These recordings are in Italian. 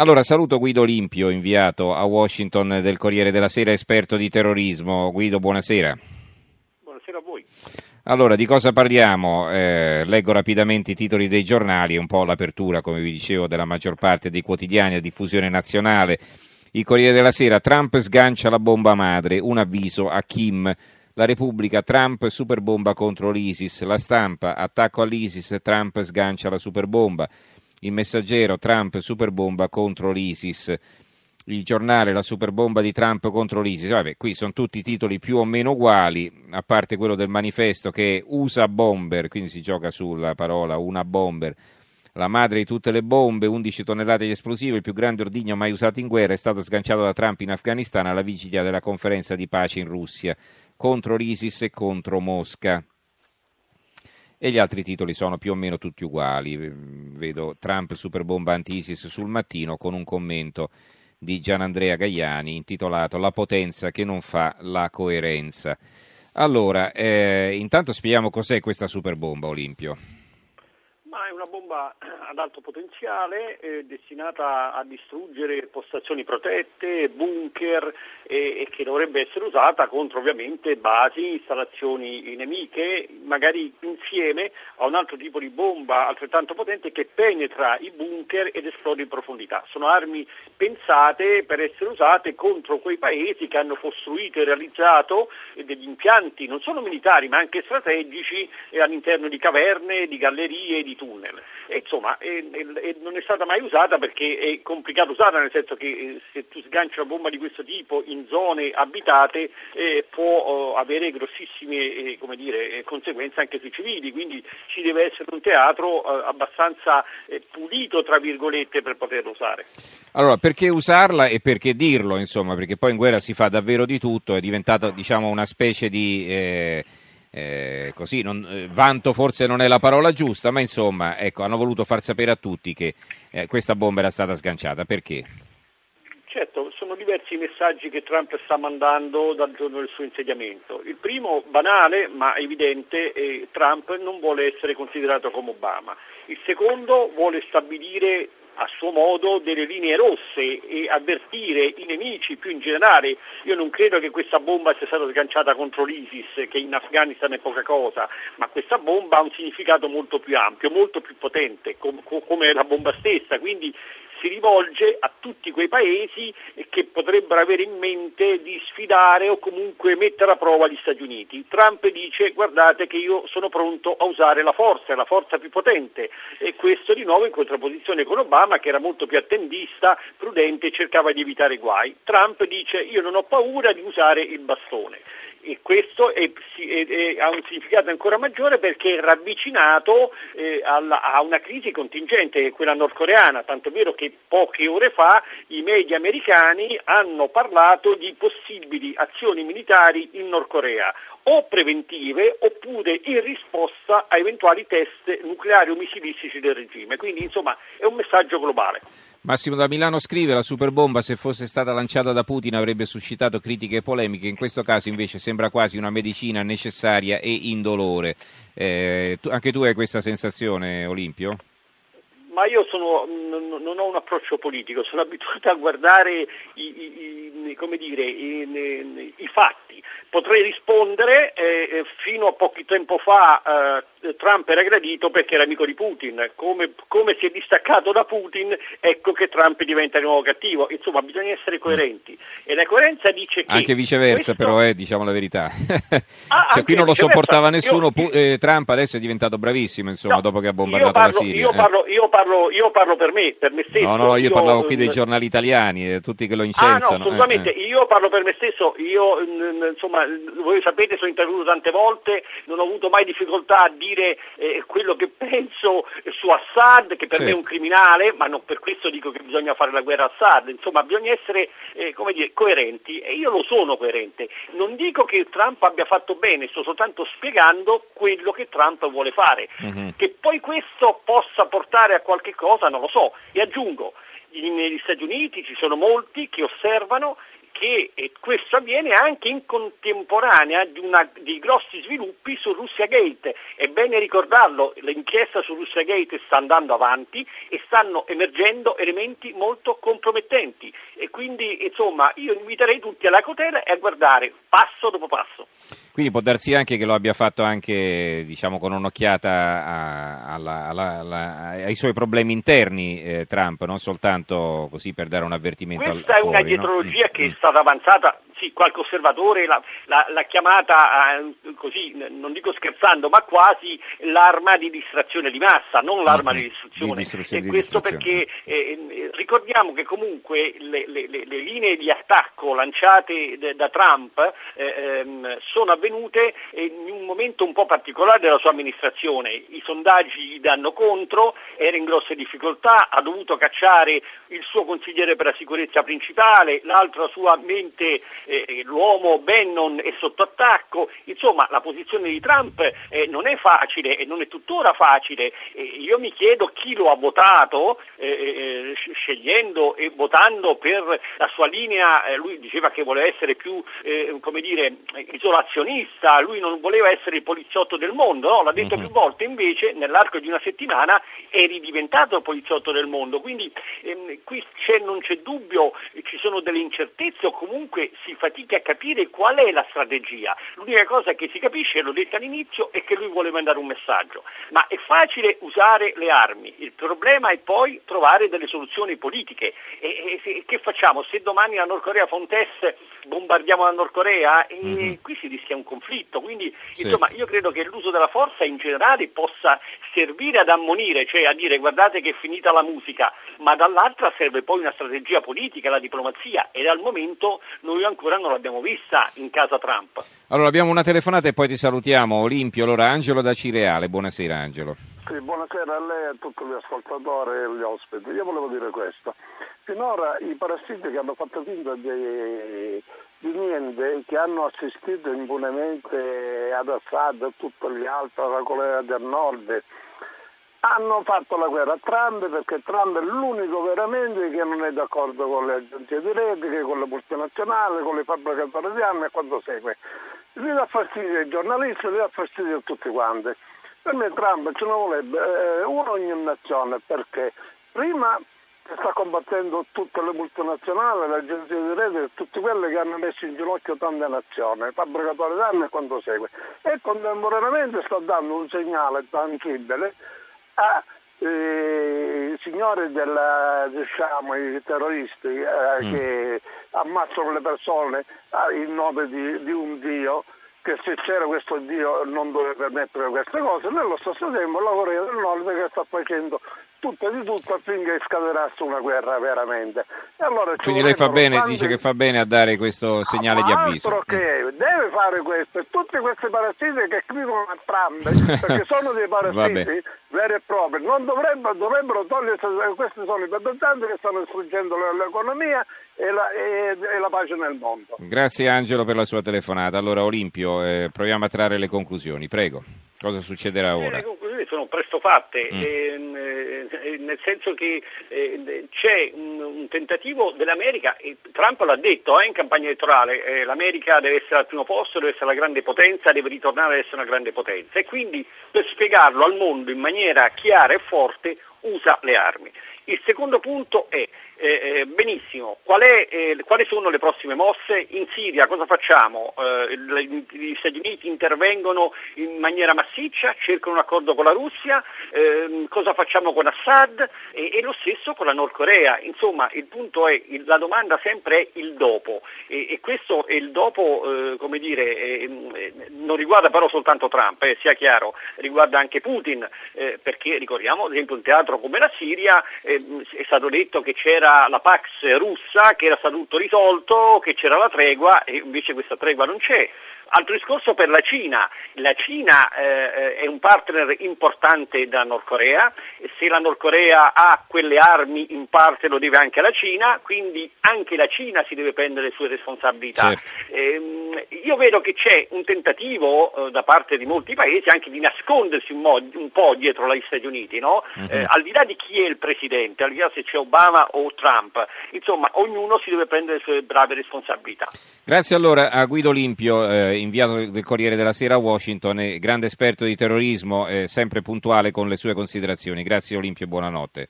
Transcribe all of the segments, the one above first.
Allora saluto Guido Limpio, inviato a Washington del Corriere della Sera, esperto di terrorismo. Guido, buonasera. Buonasera a voi. Allora, di cosa parliamo? Eh, leggo rapidamente i titoli dei giornali, un po' l'apertura, come vi dicevo, della maggior parte dei quotidiani a diffusione nazionale. Il Corriere della Sera, Trump sgancia la bomba madre, un avviso a Kim. La Repubblica, Trump superbomba contro l'ISIS. La stampa, attacco all'ISIS, Trump sgancia la superbomba. Il messaggero, Trump superbomba contro l'ISIS. Il giornale, la superbomba di Trump contro l'ISIS. Vabbè, qui sono tutti titoli più o meno uguali, a parte quello del manifesto che usa bomber, quindi si gioca sulla parola una bomber. La madre di tutte le bombe, 11 tonnellate di esplosivo, il più grande ordigno mai usato in guerra, è stato sganciato da Trump in Afghanistan alla vigilia della conferenza di pace in Russia contro l'ISIS e contro Mosca. E gli altri titoli sono più o meno tutti uguali. Vedo Trump superbomba anti-ISIS sul mattino con un commento di Gianandrea Gaiani intitolato La potenza che non fa la coerenza. Allora, eh, intanto spieghiamo cos'è questa superbomba Olimpio bomba ad alto potenziale eh, destinata a distruggere postazioni protette, bunker e, e, che dovrebbe essere usata contro ovviamente basi, installazioni nemiche, magari insieme a un altro tipo di bomba altrettanto potente che penetra i bunker ed esplode in profondità. Sono armi pensate per essere usate contro quei paesi che hanno costruito e realizzato degli impianti non solo militari ma anche strategici eh, all'interno di caverne, di gallerie, di tunnel. E, insomma, e, e, non è stata mai usata perché è complicato usarla, nel senso che eh, se tu sganci una bomba di questo tipo in zone abitate eh, può oh, avere grossissime eh, dire, eh, conseguenze anche sui civili, quindi ci deve essere un teatro eh, abbastanza eh, pulito, tra virgolette, per poterlo usare. Allora, perché usarla e perché dirlo, insomma, perché poi in guerra si fa davvero di tutto, è diventata diciamo, una specie di eh, così, non, eh, vanto forse non è la parola giusta, ma insomma, ecco, hanno voluto far sapere a tutti che eh, questa bomba era stata sganciata. Perché? Certo, sono diversi i messaggi che Trump sta mandando dal giorno del suo insediamento. Il primo, banale ma evidente, è Trump non vuole essere considerato come Obama. Il secondo vuole stabilire a suo modo delle linee rosse e avvertire i nemici più in generale. Io non credo che questa bomba sia stata sganciata contro l'ISIS, che in Afghanistan è poca cosa, ma questa bomba ha un significato molto più ampio, molto più potente, com- come la bomba stessa. Quindi si rivolge a tutti quei paesi che potrebbero avere in mente di sfidare o comunque mettere a prova gli Stati Uniti. Trump dice guardate che io sono pronto a usare la forza, la forza più potente e questo di nuovo in contrapposizione con Obama che era molto più attendista, prudente e cercava di evitare guai. Trump dice io non ho paura di usare il bastone e questo è, è, è, ha un significato ancora maggiore perché è ravvicinato eh, alla, a una crisi contingente, che è quella nordcoreana, tanto vero che poche ore fa i media americani hanno parlato di possibili azioni militari in Nord Corea o preventive oppure in risposta a eventuali test nucleari o missilistici del regime. Quindi insomma è un messaggio globale. Massimo da Milano scrive la superbomba se fosse stata lanciata da Putin avrebbe suscitato critiche e polemiche, in questo caso invece sembra quasi una medicina necessaria e indolore. Eh, tu, anche tu hai questa sensazione Olimpio? ma io sono, non ho un approccio politico, sono abituato a guardare i, i, i, dire, i fatti. Potrei rispondere, eh, eh, fino a poco tempo fa eh, Trump era gradito perché era amico di Putin, come, come, si è distaccato da Putin, ecco che Trump diventa di nuovo cattivo. Insomma, bisogna essere coerenti. E la coerenza dice che... Anche viceversa, questo... però, eh, diciamo la verità. Ah, cioè, qui non lo sopportava nessuno, io... Eh, Trump adesso è diventato bravissimo, insomma, no, dopo che ha bombardato parlo, la Siria. Io parlo, io parlo io parlo per me, per me stesso. No, no, io, io parlavo qui dei giornali italiani, eh, tutti che lo incensano. Ah, no, assolutamente, eh, eh. io parlo per me stesso, io insomma, voi sapete, sono intervenuto tante volte, non ho avuto mai difficoltà a dire eh, quello che penso su Assad, che per certo. me è un certo. criminale, ma non per questo dico che bisogna fare la guerra a Assad, insomma, bisogna essere eh, dire, coerenti e io lo sono coerente. Non dico che Trump abbia fatto bene, sto soltanto spiegando quello che Trump vuole fare. Mm-hmm. Che poi questo possa portare a qualche cosa, non lo so. E aggiungo, negli Stati Uniti ci sono molti che osservano che questo avviene anche in contemporanea di, una, di grossi sviluppi su Russia Gate. È bene ricordarlo, l'inchiesta su Russia Gate sta andando avanti e stanno emergendo elementi molto compromettenti e quindi insomma io inviterei tutti alla cautela e a guardare passo dopo passo. Quindi può darsi anche che lo abbia fatto anche diciamo, con un'occhiata a, alla, alla, alla, ai suoi problemi interni eh, Trump, non soltanto così per dare un avvertimento Questa al è una dietrologia no? che è stata avanzata sì, qualche osservatore l'ha, l'ha, l'ha chiamata eh, così, non dico scherzando, ma quasi l'arma di distrazione di massa, non l'arma di distruzione. Di distruzione e questo distruzione. perché eh, ricordiamo che comunque le, le, le, linee di attacco lanciate d- da Trump eh, ehm, sono avvenute in un momento un po' particolare della sua amministrazione. I sondaggi gli danno contro, era in grosse difficoltà, ha dovuto cacciare il suo consigliere per la sicurezza principale, l'altra sua mente eh, l'uomo Bannon è sotto attacco, insomma la posizione di Trump eh, non è facile e non è tuttora facile. Eh, io mi chiedo chi lo ha votato eh, eh, scegliendo e votando per la sua linea, eh, lui diceva che voleva essere più come dire, isolazionista, lui non voleva essere il poliziotto del mondo, no? l'ha detto uh-huh. più volte, invece nell'arco di una settimana è ridiventato il poliziotto del mondo, quindi ehm, qui c'è, non c'è dubbio, ci sono delle incertezze o comunque si fatichi a capire qual è la strategia. L'unica cosa che si capisce, l'ho detto all'inizio, è che lui vuole mandare un messaggio. Ma è facile usare le armi, il problema è poi trovare delle soluzioni politiche. E, e, che facciamo? Se domani la Nord Corea fa un test, bombardiamo la Nord Corea e mm-hmm. qui si rischia un conflitto. Quindi sì. insomma io credo che l'uso della forza in generale possa servire ad ammonire, cioè a dire guardate che è finita la musica, ma dall'altra serve poi una strategia politica, la diplomazia e al momento noi ancora non l'abbiamo vista in casa Trump. Allora abbiamo una telefonata e poi ti salutiamo. Olimpio, allora Angelo da Cireale, buonasera Angelo. Sì, buonasera a lei e a tutti gli ascoltatori e gli ospiti. Io volevo dire questo. Finora i parassiti che hanno fatto finta di, di niente, che hanno assistito impunemente ad Assad e a tutti gli altri, alla Corea del Nord, hanno fatto la guerra a Trump perché Trump è l'unico veramente che non è d'accordo con le agenzie di rete, con le multinazionali, con le fabbricatori di e quanto segue. Gli dà fastidio ai giornalisti, gli dà fastidio a tutti quanti. Per me Trump ce ne vorrebbe eh, uno ogni nazione perché prima sta combattendo tutte le multinazionali, le agenzie di rete tutte quelle che hanno messo in ginocchio tante nazioni, fabbricatori d'armi e quanto segue. E contemporaneamente sta dando un segnale tangibile a eh, signori della, diciamo, i terroristi eh, mm. che ammazzano le persone eh, in nome di, di un Dio che se c'era questo Dio non doveva permettere queste cose, nello stesso tempo la Corea del Nord che sta facendo tutto di tutto affinché scaterasse una guerra veramente. Allora Quindi lei fa bene, tanti... dice che fa bene a dare questo segnale ah, di avviso. Altro che mm. deve fare questo, e tutti questi parassiti che scrivono a Trump, perché sono dei parassiti veri e propri, non dovrebbero, dovrebbero togliersi, questi sono i pedanti che stanno distruggendo l'economia e la, e, e la, pace nel mondo. Grazie Angelo per la sua telefonata. Allora Olimpio, eh, proviamo a trarre le conclusioni, prego. Cosa succederà ora? Sono presto fatte. Mm. Ehm, eh, nel senso che eh, c'è un, un, tentativo dell'America, e Trump l'ha detto eh, in campagna elettorale, eh, l'America deve essere al primo posto, deve essere la grande potenza, deve ritornare ad essere una grande potenza e quindi per spiegarlo al mondo in maniera chiara e forte usa le armi. Il secondo punto è eh, benissimo, Qual è, eh, quali sono le prossime mosse? In Siria cosa facciamo? Eh, gli Stati Uniti intervengono in maniera massiccia, cercano un accordo con la Russia, ehm, cosa facciamo con Assad e, e, lo stesso con la Nord Corea. Insomma, il punto è, il, la domanda sempre è il dopo e, e questo è il dopo, eh, come dire, eh, non riguarda però soltanto Trump, sia chiaro, riguarda anche Putin, perché ricordiamo ad esempio un teatro come la Siria, è stato detto che c'era la Pax russa che era stato tutto risolto, che c'era la tregua e invece questa tregua non c'è. Altro discorso per la Cina. La Cina eh, è un partner importante da Nord Corea, se la Nord Corea ha quelle armi in parte lo deve anche alla Cina, quindi anche la Cina si deve prendere le sue responsabilità. Certo. Eh, io vedo che c'è un tentativo eh, da parte di molti paesi anche di nascondersi un, mo- un po' dietro gli Stati Uniti, no? Mhm. al di là di chi è il presidente, al di là se c'è Obama o Trump, insomma ognuno si deve prendere le sue brave responsabilità. Grazie allora a Guido Limpio, eh, inviato del Corriere della Sera a Washington, e grande esperto di terrorismo, eh, sempre puntuale con le sue considerazioni. Grazie Olimpio e buonanotte.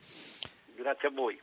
Grazie a voi.